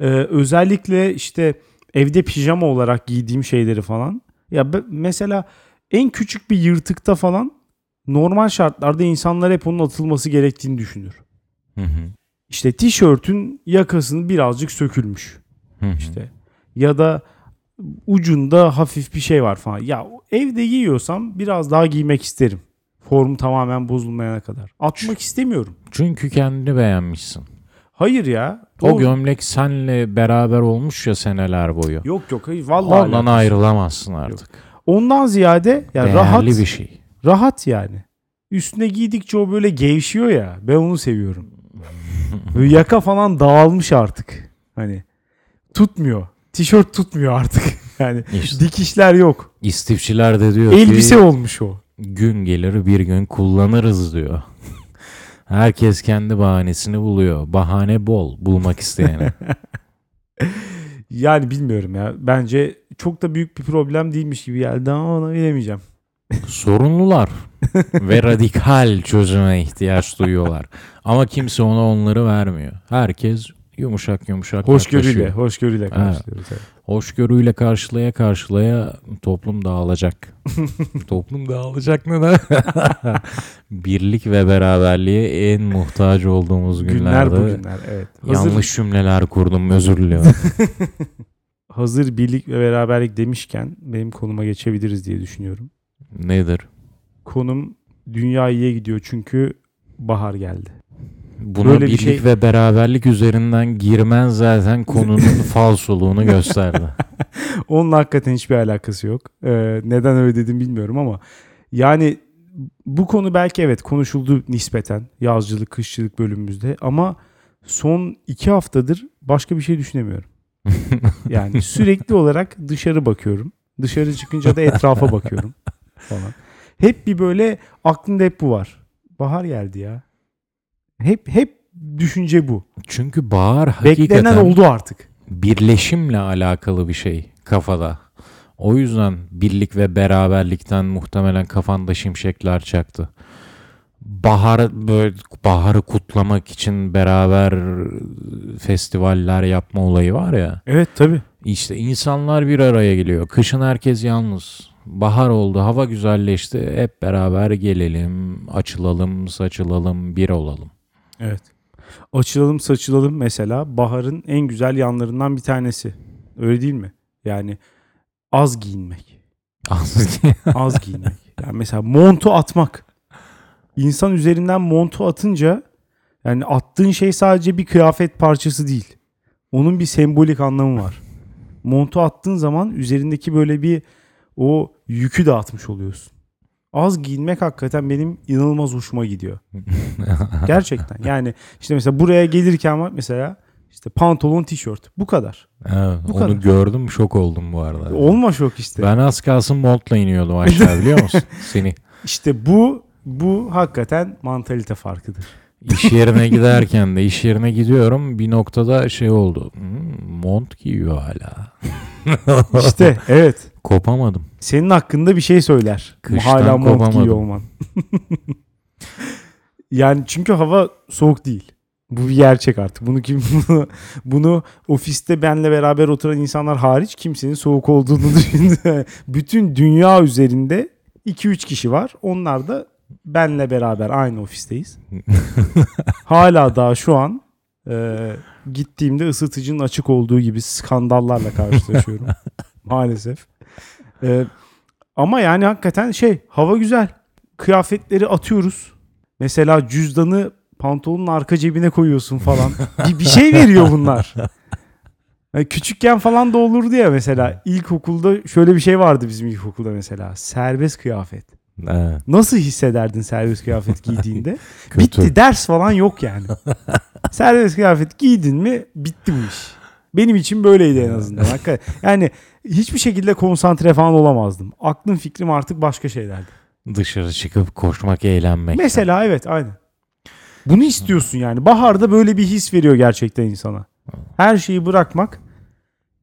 e, özellikle işte evde pijama olarak giydiğim şeyleri falan. Ya be- mesela en küçük bir yırtıkta falan normal şartlarda insanlar hep onun atılması gerektiğini düşünür. Hı hı. İşte tişörtün yakasının birazcık sökülmüş. Hı hı. işte ya da ucunda hafif bir şey var falan. Ya evde giyiyorsam biraz daha giymek isterim. Form tamamen bozulmayana kadar. Atmak istemiyorum. Çünkü kendini beğenmişsin. Hayır ya. O doğru. gömlek senle beraber olmuş ya seneler boyu. Yok yok hayır vallahi. Ondan alakası. ayrılamazsın artık. Ondan ziyade ya Değerli rahat bir şey. rahat yani. Üstüne giydikçe o böyle gevşiyor ya. Ben onu seviyorum. <laughs> Yaka falan dağılmış artık. Hani tutmuyor. Tişört tutmuyor artık. <laughs> Yani İşte dikişler yok. istifçiler de diyor Elbise ki olmuş o. gün gelir bir gün kullanırız diyor. Herkes kendi bahanesini buluyor. Bahane bol bulmak isteyene. <laughs> Yani bilmiyorum ya. Bence çok da büyük bir problem değilmiş gibi geldi ama ona bilemeyeceğim. Sorunlular ve <laughs> radikal çözüme ihtiyaç duyuyorlar. Ama kimse ona onları vermiyor. Herkes yumuşak yumuşak Hoşgörüyle, hoşgörüyle karşılıyoruz. evet. Hoşgörüyle karşılaya karşılaya toplum dağılacak. <laughs> toplum dağılacak ne de? <laughs> Birlik ve beraberliğe en muhtaç olduğumuz Günler günlerde bugünler evet. Hazır, yanlış cümleler kurdum özür diliyorum. <laughs> hazır birlik ve beraberlik demişken benim konuma geçebiliriz diye düşünüyorum. Nedir? Konum dünya iyiye gidiyor çünkü bahar geldi. Buna Böyle bir birlik şey- ve beraberlik üzerinden girmen zaten konunun <laughs> falsoluğunu gösterdi. <laughs> Onunla hakikaten hiçbir alakası yok. Ee, neden öyle dedim bilmiyorum ama yani bu konu belki evet konuşuldu nispeten yazcılık, kışçılık bölümümüzde ama son iki haftadır başka bir şey düşünemiyorum. <laughs> Yani sürekli olarak dışarı bakıyorum. Dışarı çıkınca da etrafa bakıyorum falan. Hep bir böyle aklımda hep bu var. Bahar geldi ya. Hep hep düşünce bu. Çünkü bahar Beklenen hakikaten oldu artık. birleşimle alakalı bir şey kafada. O yüzden birlik ve beraberlikten muhtemelen kafanda şimşekler çaktı. Bahar böyle baharı kutlamak için beraber festivaller yapma olayı var ya. Evet tabii. İşte insanlar bir araya geliyor. Kışın herkes yalnız. Bahar oldu, hava güzelleşti. Hep beraber gelelim, açılalım, saçılalım, bir olalım. Evet. Açılalım saçılalım mesela baharın en güzel yanlarından bir tanesi. Öyle değil mi? Yani az giyinmek. Az giyinmek. Yani mesela montu atmak. İnsan üzerinden montu atınca yani attığın şey sadece bir kıyafet parçası değil. Onun bir sembolik anlamı var. Montu attığın zaman üzerindeki böyle bir o yükü dağıtmış oluyorsun. Az giyinmek hakikaten benim inanılmaz hoşuma gidiyor. <laughs> Gerçekten. Yani işte mesela buraya gelirken var mesela işte pantolon, tişört. Bu kadar. Evet, Bu onu kadar. gördüm şok oldum bu arada. Olma şok işte. Ben az kalsın montla iniyordum aşağı biliyor musun? <laughs> Seni İşte bu bu hakikaten mantalite farkıdır. İş yerine giderken de iş yerine gidiyorum bir noktada şey oldu. Hmm, mont giyiyor hala. <laughs> İşte evet. Kopamadım. Senin hakkında bir şey söyler. Kıştan Hala mont kopamadım. giyiyor olman. <laughs> yani çünkü hava soğuk değil. Bu bir gerçek artık. Bunu kim <laughs> bunu, bunu ofiste benle beraber oturan insanlar hariç kimsenin soğuk olduğunu düşündü. Bütün dünya üzerinde 2-3 kişi var. Onlar da benle beraber aynı ofisteyiz. <laughs> Hala daha şu an e, gittiğimde ısıtıcının açık olduğu gibi skandallarla karşılaşıyorum. <laughs> Maalesef. E, ama yani hakikaten şey hava güzel. Kıyafetleri atıyoruz. Mesela cüzdanı pantolonun arka cebine koyuyorsun falan. <laughs> bir, bir şey veriyor bunlar. Yani küçükken falan da olurdu ya mesela ilkokulda şöyle bir şey vardı bizim ilkokulda mesela serbest kıyafet. Evet, Nasıl hissederdin serbest kıyafet <laughs> giydiğinde? Bitti ders falan yok yani. <laughs> serbest kıyafet giydin mi bitti bu iş. Benim için böyleydi en azından. Yani hiçbir şekilde konsantre falan olamazdım. Aklım fikrim artık başka şeylerdi. Dışarı çıkıp koşmak, eğlenmek. Mesela evet aynen. Bunu istiyorsun yani. Baharda böyle bir his veriyor gerçekten insana. Her şeyi bırakmak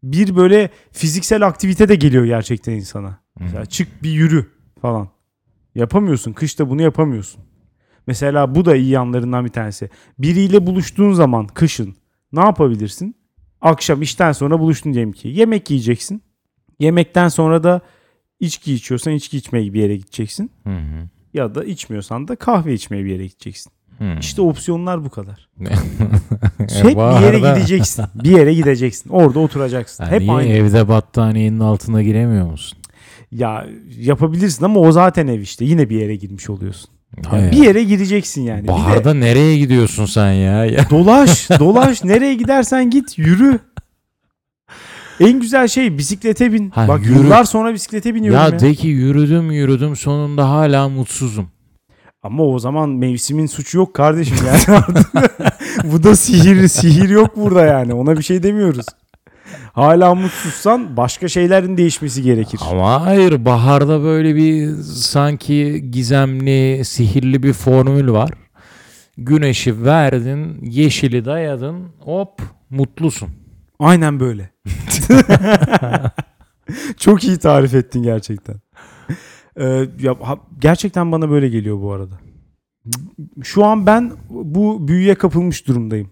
bir böyle fiziksel aktivite de geliyor gerçekten insana. Mesela çık bir yürü falan. Yapamıyorsun. Kışta bunu yapamıyorsun. Mesela bu da iyi yanlarından bir tanesi. Biriyle buluştuğun zaman kışın ne yapabilirsin? Akşam işten sonra buluştun diyelim ki. Yemek yiyeceksin. Yemekten sonra da içki içiyorsan içki içmeye bir yere gideceksin. Hı hı. Ya da içmiyorsan da kahve içmeye bir yere gideceksin. Hı. İşte opsiyonlar bu kadar. <laughs> Hep bir yere gideceksin. Bir yere gideceksin. Orada oturacaksın. Ha, Hep niye aynı. evde battaniyenin altına giremiyor musun? Ya yapabilirsin ama o zaten ev işte. Yine bir yere girmiş oluyorsun. Yani Hayır. bir yere gireceksin yani. Bir de Baharda nereye gidiyorsun sen ya? ya? dolaş, <laughs> dolaş. Nereye gidersen git, yürü. En güzel şey bisiklete bin. Ha, Bak yürü. yıllar sonra bisiklete biniyorum ya. Ya de ki yürüdüm yürüdüm sonunda hala mutsuzum. Ama o zaman mevsimin suçu yok kardeşim yani. <laughs> Bu da sihir, sihir yok burada yani. Ona bir şey demiyoruz. Hala mutsuzsan başka şeylerin değişmesi gerekir. Ama hayır baharda böyle bir sanki gizemli sihirli bir formül var. Güneşi verdin yeşili dayadın hop mutlusun. Aynen böyle. <laughs> Çok iyi tarif ettin gerçekten. Ee, ya, ha- gerçekten bana böyle geliyor bu arada. Şu an ben bu büyüye kapılmış durumdayım.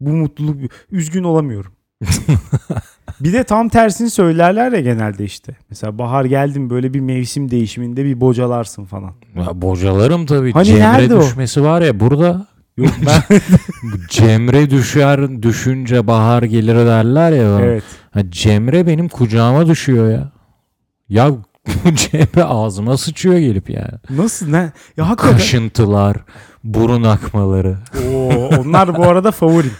Bu mutluluk üzgün olamıyorum. <laughs> bir de tam tersini söylerler ya genelde işte. Mesela bahar geldim böyle bir mevsim değişiminde bir bocalarsın falan. Ya bocalarım tabii. Hani Cemre nerede o? düşmesi var ya burada. Yok ben <laughs> Cemre düşer düşünce bahar gelir derler ya. bana. evet. Ha, Cemre benim kucağıma düşüyor ya. Ya <laughs> Cemre ağzıma sıçıyor gelip yani. Nasıl ne? Ya hakikaten. Kaşıntılar, burun akmaları, Oo, onlar bu arada favorim.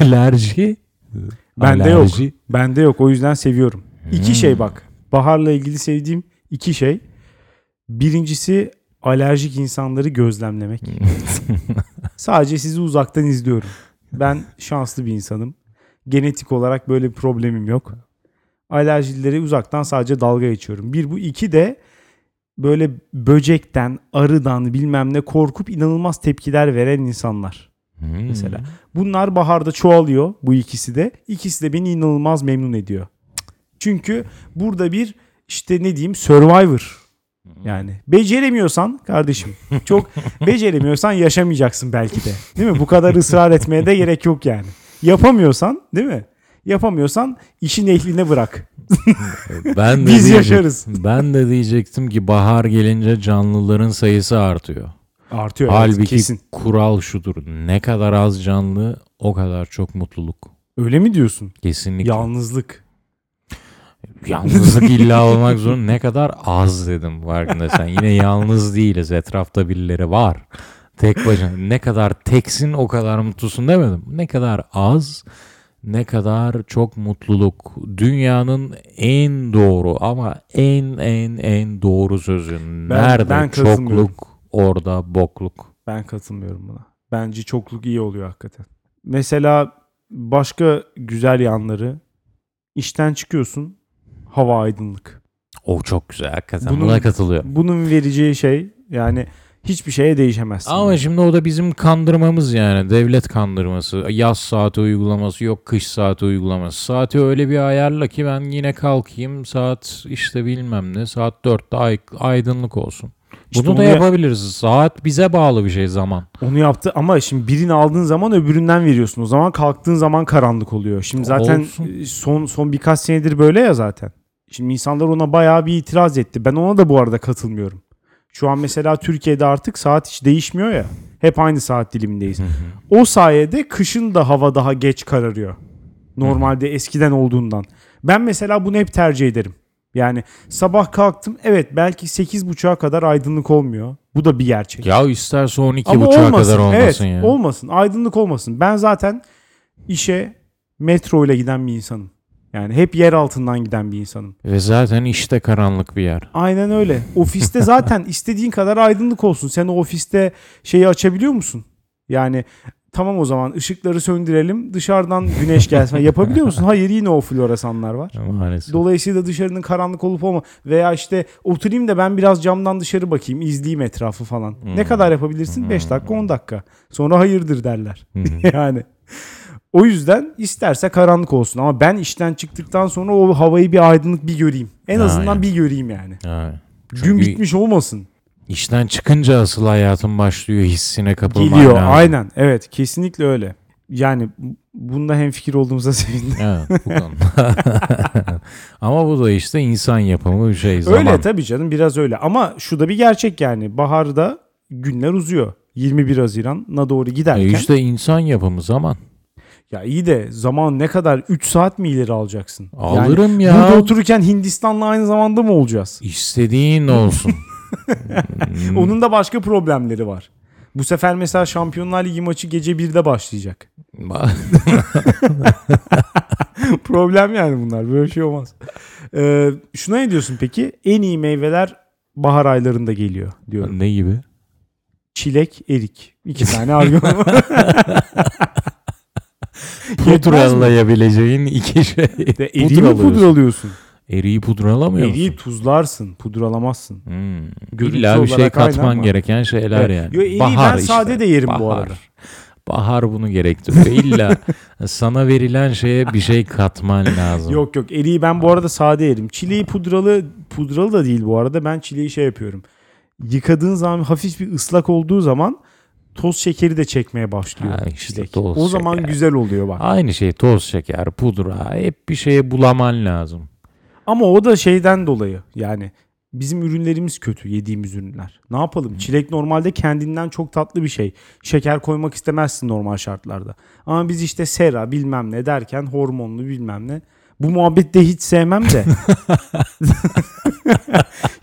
alerji. Bende yok. Bende yok. O yüzden seviyorum. İki Hmm. şey bak. Baharla ilgili sevdiğim iki şey. Birincisi alerjik insanları gözlemlemek. <laughs> Sadece sizi uzaktan izliyorum. Ben şanslı bir insanım. Genetik olarak böyle bir problemim yok. Alerjileri uzaktan sadece dalga geçiyorum. Bir bu. iki de böyle böcekten, arıdan bilmem ne korkup inanılmaz tepkiler veren insanlar. Hmm. Mesela. Bunlar baharda çoğalıyor bu ikisi de. İkisi de beni inanılmaz memnun ediyor. Çünkü burada bir işte ne diyeyim survivor. Yani beceremiyorsan kardeşim çok <laughs> beceremiyorsan yaşamayacaksın belki de. Değil mi? Bu kadar ısrar etmeye de gerek yok yani. Yapamıyorsan değil mi? Yapamıyorsan işin ehline bırak. Ben de Biz yaşarız. Ben de diyecektim ki bahar gelince canlıların sayısı artıyor. Artıyor evet, Halbuki kesin. kural şudur. Ne kadar az canlı o kadar çok mutluluk. Öyle mi diyorsun? Kesinlikle. Yalnızlık. Yalnızlık illa <laughs> olmak zorunda. Ne kadar az dedim farkındaysan. Yine yalnız değiliz. Etrafta birileri var. Tek başına. Ne kadar teksin o kadar mutlusun demedim. Ne kadar az ne kadar çok mutluluk. Dünyanın en doğru ama en en en doğru sözü. Nerede ben çokluk orada bokluk. Ben katılmıyorum buna. Bence çokluk iyi oluyor hakikaten. Mesela başka güzel yanları işten çıkıyorsun hava aydınlık. O çok güzel hakikaten Bunun- buna katılıyorum. Bunun vereceği şey yani hiçbir şeye değişemezsin. Ama şimdi o da bizim kandırmamız yani devlet kandırması. Yaz saati uygulaması yok kış saati uygulaması. Saati öyle bir ayarla ki ben yine kalkayım saat işte bilmem ne saat 4'te ay- aydınlık olsun. İşte Bunu da onu ya- yapabiliriz. Saat bize bağlı bir şey zaman. Onu yaptı ama şimdi birini aldığın zaman öbüründen veriyorsun. O zaman kalktığın zaman karanlık oluyor. Şimdi zaten Olsun. son son birkaç senedir böyle ya zaten. Şimdi insanlar ona bayağı bir itiraz etti. Ben ona da bu arada katılmıyorum. Şu an mesela Türkiye'de artık saat hiç değişmiyor ya. Hep aynı saat dilimindeyiz. O sayede kışın da hava daha geç kararıyor. Normalde eskiden olduğundan. Ben mesela bunu hep tercih ederim. Yani sabah kalktım evet belki 8.30'a kadar aydınlık olmuyor. Bu da bir gerçek. Ya isterse 12 Ama buçuğa olmasın. kadar olmasın evet, ya. olmasın. Aydınlık olmasın. Ben zaten işe metro ile giden bir insanım. Yani hep yer altından giden bir insanım. Ve zaten işte karanlık bir yer. Aynen öyle. Ofiste zaten <laughs> istediğin kadar aydınlık olsun. Sen o ofiste şeyi açabiliyor musun? Yani tamam o zaman ışıkları söndürelim. Dışarıdan güneş gelsin. Yapabiliyor musun? Hayır yine o floresanlar var. Maalesef. Dolayısıyla dışarının karanlık olup olma veya işte oturayım da ben biraz camdan dışarı bakayım, izleyeyim etrafı falan. Ne Hmm. kadar yapabilirsin? 5 dakika, 10 dakika. Sonra hayırdır derler. Hı. <laughs> yani o yüzden isterse karanlık olsun ama ben işten çıktıktan sonra o havayı bir aydınlık bir göreyim. En azından Aynen. bir göreyim yani. Gün Çünkü bitmiş olmasın. İşten çıkınca asıl hayatın başlıyor hissine kapılman Geliyor. lazım. Aynen. Evet, kesinlikle öyle. Yani bunda hemfikir olduğumuza <laughs> sevindim. Evet, bu konuda. <laughs> Ama bu da işte insan yapımı bir şey zaman. Öyle tabii canım biraz öyle. Ama şu da bir gerçek yani. Baharda günler uzuyor. 21 Haziran'a doğru E giderken. işte insan yapımı zaman. Ya iyi de zaman ne kadar 3 saat mi ileri alacaksın? Yani Alırım ya. Burada otururken Hindistan'la aynı zamanda mı olacağız? İstediğin olsun. <laughs> Hmm. Onun da başka problemleri var. Bu sefer mesela Şampiyonlar Ligi maçı gece 1'de başlayacak. <laughs> Problem yani bunlar. Böyle şey olmaz. Ee, şuna ne diyorsun peki? En iyi meyveler bahar aylarında geliyor diyorum. ne gibi? Çilek, erik. İki tane argüman var. <laughs> Pudralayabileceğin iki şey. De eriği mi Pudralıyorsun. Eriği pudralamıyor Eriği musun? tuzlarsın, pudralamazsın. Hmm. İlla bir şey aynı katman ama. gereken şeyler Evet. yani. Yo, eriği Bahar ben işte. sade de yerim bu Bahar. arada. Bahar bunu gerektiriyor. <laughs> İlla sana verilen şeye bir şey katman lazım. Yok yok eriği ben bu arada sade yerim. Çileği pudralı pudralı da değil bu arada. Ben çileği şey yapıyorum. Yıkadığın zaman hafif bir ıslak olduğu zaman toz şekeri de çekmeye başlıyor Ha, işte çilek. toz O zaman şeker. güzel oluyor bak. Aynı şey toz şeker, pudra hep bir şeye bulaman lazım. Ama o da şeyden dolayı yani bizim ürünlerimiz kötü yediğimiz ürünler. Ne yapalım? Çilek normalde kendinden çok tatlı bir şey. Şeker koymak istemezsin normal şartlarda. Ama biz işte sera bilmem ne derken hormonlu bilmem ne. Bu muhabbette hiç sevmem de.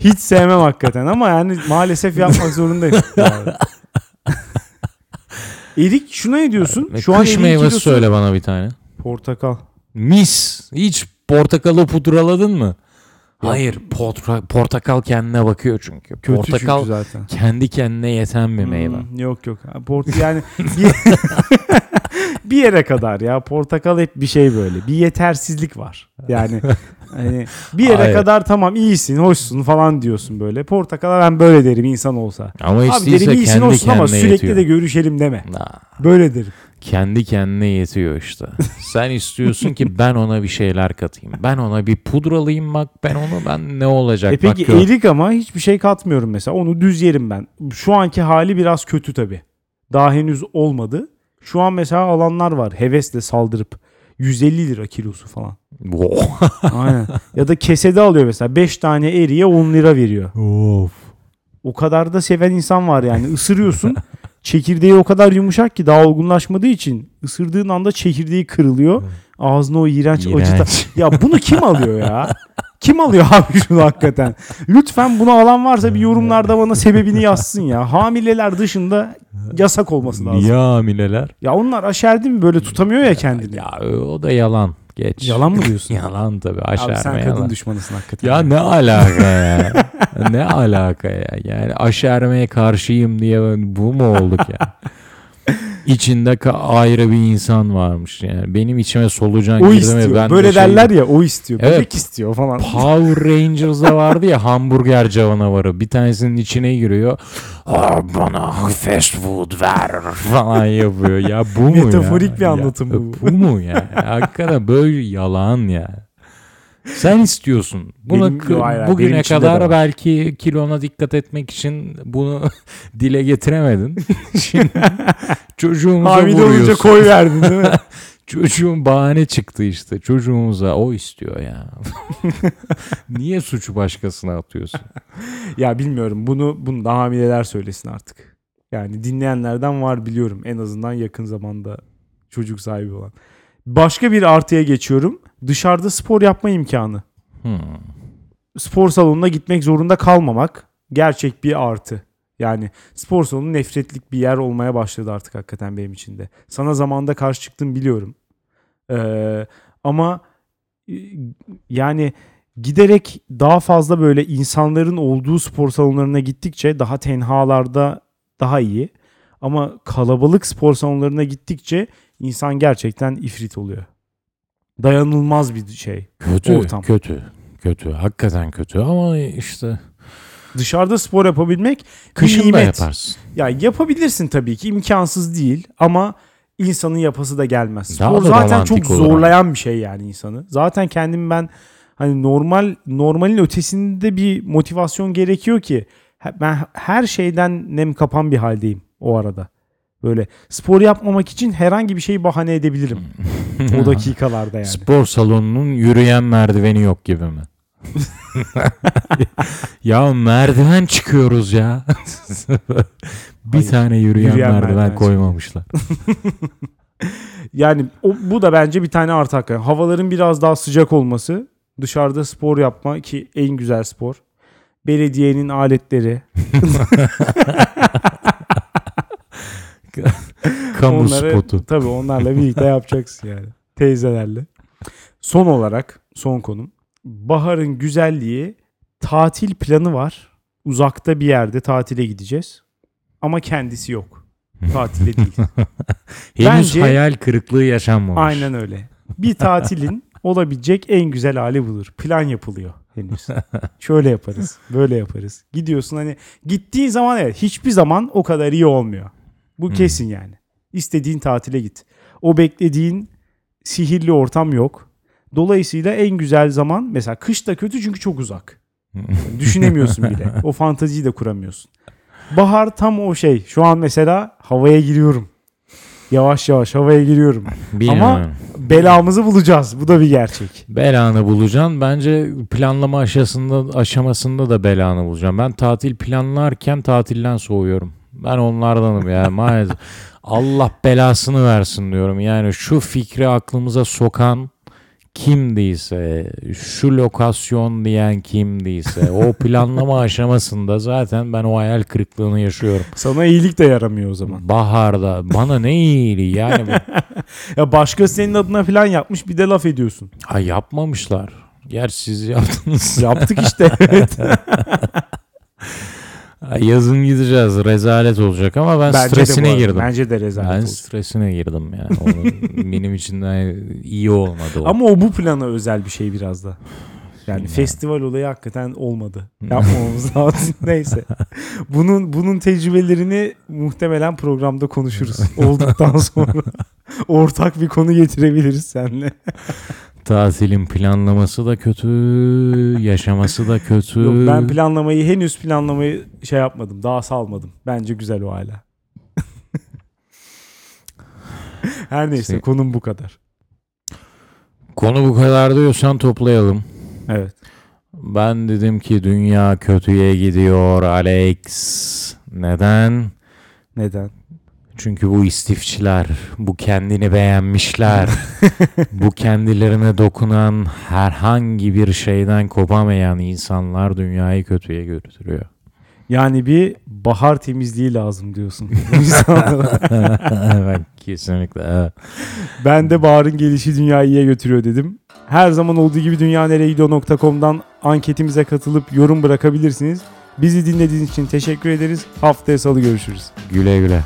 <laughs> hiç sevmem hakikaten ama yani maalesef yapmak zorundayım. Erik şuna ne diyorsun? Şu an Kış eriğin meyvesi kilosu- söyle bana bir tane. Portakal. Mis. Hiç portakalı pudraladın mı? Hayır, portra- portakal kendine bakıyor çünkü. Kötü portakal çünkü zaten. kendi kendine yeten bir meyve. Hmm, yok yok. Port yani bir, <laughs> bir yere kadar ya. Portakal hep bir şey böyle. Bir yetersizlik var. Yani hani bir yere Hayır. kadar tamam iyisin, hoşsun falan diyorsun böyle. Portakala ben böyle derim insan olsa. Ama hiç Abi değilse derim iyisin kendi olsun ama sürekli yetiyor. de görüşelim deme. Nah, Böyle derim. Kendi kendine yetiyor işte. <laughs> Sen istiyorsun ki ben ona bir şeyler katayım. Ben ona bir pudralayayım bak ben onu ben ne olacak E peki bak erik ama hiçbir şey katmıyorum mesela. Onu düz yerim ben. Şu anki hali biraz kötü tabii. Daha henüz olmadı. Şu an mesela alanlar var. Hevesle saldırıp 150 lira kilosu falan. <laughs> Aynen. Ya da kesede alıyor mesela. 5 tane eriye 10 lira veriyor. of. O kadar da seven insan var yani. Isırıyorsun. <laughs> çekirdeği o kadar yumuşak ki daha olgunlaşmadığı için ısırdığın anda çekirdeği kırılıyor. Ağzına o iğrenç, İğrenç. Ya bunu kim alıyor ya? Kim alıyor <laughs> abi şunu hakikaten? Lütfen bunu alan varsa bir yorumlarda bana sebebini yazsın ya. Hamileler dışında yasak olması lazım. Niye hamileler? Ya onlar aşerdi mi böyle tutamıyor ya kendini. Ya o da yalan. Geç. Yalan mı <laughs> diyorsun? yalan tabii. Abi Aşerme sen yalan. kadın düşmanısın hakikaten. Ya ne alaka ya? ne alaka ya? Yani aşermeye karşıyım diye bu mu olduk ya? <laughs> İçinde ayrı bir insan varmış yani. Benim içime solucan o girdi istiyor. ben de böyle şey- derler ya o istiyor. Evet. Bebek istiyor falan. Power Rangers'da vardı ya hamburger canavarı. Bir tanesinin içine giriyor. Bana fast food ver falan yapıyor. Ya bu mu ya? Metaforik bir Ya, anlatım bu. Bu mu ya? Hakikaten böyle yalan ya. Sen istiyorsun. Buna Benim- hayır, bugüne benim kadar belki kilona dikkat etmek için bunu <laughs> dile getiremedin. <laughs> Şimdi çocuğumuza Hamile olunca koy verdin değil mi? <laughs> Çocuğun bahane çıktı işte. Çocuğumuza o istiyor ya. Niye suçu başkasına atıyorsun? ya bilmiyorum bunu bunu da hamileler söylesin artık. Yani dinleyenlerden var biliyorum en azından yakın zamanda çocuk sahibi olan. Başka bir artıya geçiyorum. Dışarıda spor yapma imkanı. Hmm. Spor salonuna gitmek zorunda kalmamak gerçek bir artı. Yani spor salonu nefretlik bir yer olmaya başladı artık hakikaten benim için de. Sana zamanda karşı çıktım biliyorum. Ee, ama e, yani giderek daha fazla böyle insanların olduğu spor salonlarına gittikçe daha tenhalarda daha iyi. Ama kalabalık spor salonlarına gittikçe insan gerçekten ifrit oluyor. Dayanılmaz bir şey. Kötü, Ortam. kötü, kötü. Hakikaten kötü ama işte Dışarıda spor yapabilmek kışın da yaparsın. Ya yapabilirsin tabii ki imkansız değil ama insanın yapası da gelmez. Daha Spor da zaten çok olarak. zorlayan bir şey yani insanı. Zaten kendim ben hani normal normalin ötesinde bir motivasyon gerekiyor ki ben her şeyden nem kapan bir haldeyim o arada. Böyle spor yapmamak için herhangi bir şeyi bahane edebilirim o <laughs> dakikalarda yani. Spor salonunun yürüyen merdiveni yok gibi mi? <laughs> ya merdiven çıkıyoruz ya. <laughs> bir Hayır, tane yürüyen, yürüyen merdiven, merdiven koymamışlar. Yani o, bu da bence bir tane artı hakikaten. Havaların biraz daha sıcak olması, dışarıda spor yapma ki en güzel spor. Belediyenin aletleri. <laughs> Kamu onları, spotu. Tabii onlarla birlikte <laughs> yapacaksın yani. Teyzelerle. Son olarak son konum. Bahar'ın güzelliği tatil planı var. Uzakta bir yerde tatile gideceğiz. Ama kendisi yok. Tatile değil. <laughs> Henüz Bence- hayal kırıklığı yaşanmamış. Aynen öyle. Bir tatilin olabilecek en güzel hali budur. Plan yapılıyor henüz. Şöyle yaparız, böyle yaparız. Gidiyorsun hani gittiğin zaman evet hiçbir zaman o kadar iyi olmuyor. Bu Hmm. kesin yani. İstediğin tatile git. O beklediğin sihirli ortam yok. Dolayısıyla en güzel zaman mesela kış da kötü çünkü çok uzak. Düşünemiyorsun bile. O fantaziyi de kuramıyorsun. Bahar tam o şey. Şu an mesela havaya giriyorum. Yavaş yavaş havaya giriyorum. Bilmiyorum. Belamızı bulacağız. Bu da bir gerçek. Belanı bulacaksın. Bence planlama aşamasında aşamasında da belanı bulacağım. Ben tatil planlarken tatilden soğuyorum. Ben onlardanım ya maalesef. Allah belasını versin diyorum. Yani şu fikri aklımıza sokan kimdiyse, şu lokasyon diyen kimdiyse, o planlama <laughs> aşamasında zaten ben o hayal kırıklığını yaşıyorum. Sana iyilik de yaramıyor o zaman. Baharda bana ne iyiliği yani. <laughs> Ya başka senin adına falan yapmış bir de laf ediyorsun. Ha yapmamışlar. Gerçi siz yaptınız. Yaptık işte. evet. <laughs> Yazın gideceğiz. Rezalet olacak ama ben Bence de stresine arada. girdim. Bence de rezalet ben oldu. stresine girdim yani. Onun <laughs> benim için de iyi olmadı o. Ama o bu plana özel bir şey biraz da. Yani Bilmiyorum. festival olayı hakikaten olmadı. Yapmamamız <laughs> lazım. Neyse. Bunun bunun tecrübelerini muhtemelen programda konuşuruz. <laughs> Olduktan sonra ortak bir konu getirebiliriz seninle. Tatilin planlaması da kötü, yaşaması da kötü. Yok, ben planlamayı henüz planlamayı şey yapmadım. Daha salmadım. Bence güzel o hala. <laughs> Her neyse Şey- konum bu kadar. Konu bu kadar diyorsan toplayalım. Evet. Ben dedim ki dünya kötüye gidiyor Alex. Neden? Neden? Çünkü bu istifçiler, bu kendini beğenmişler, <laughs> bu kendilerine dokunan herhangi bir şeyden kopamayan insanlar dünyayı kötüye götürüyor. Yani bir bahar temizliği lazım diyorsun. <laughs> evet, kesinlikle. Evet. ben de baharın gelişi dünyayı iyiye götürüyor dedim. Her zaman olduğu gibi dünyaneregidiyor.com'dan anketimize katılıp yorum bırakabilirsiniz. Bizi dinlediğiniz için teşekkür ederiz. Haftaya salı görüşürüz. Güle güle.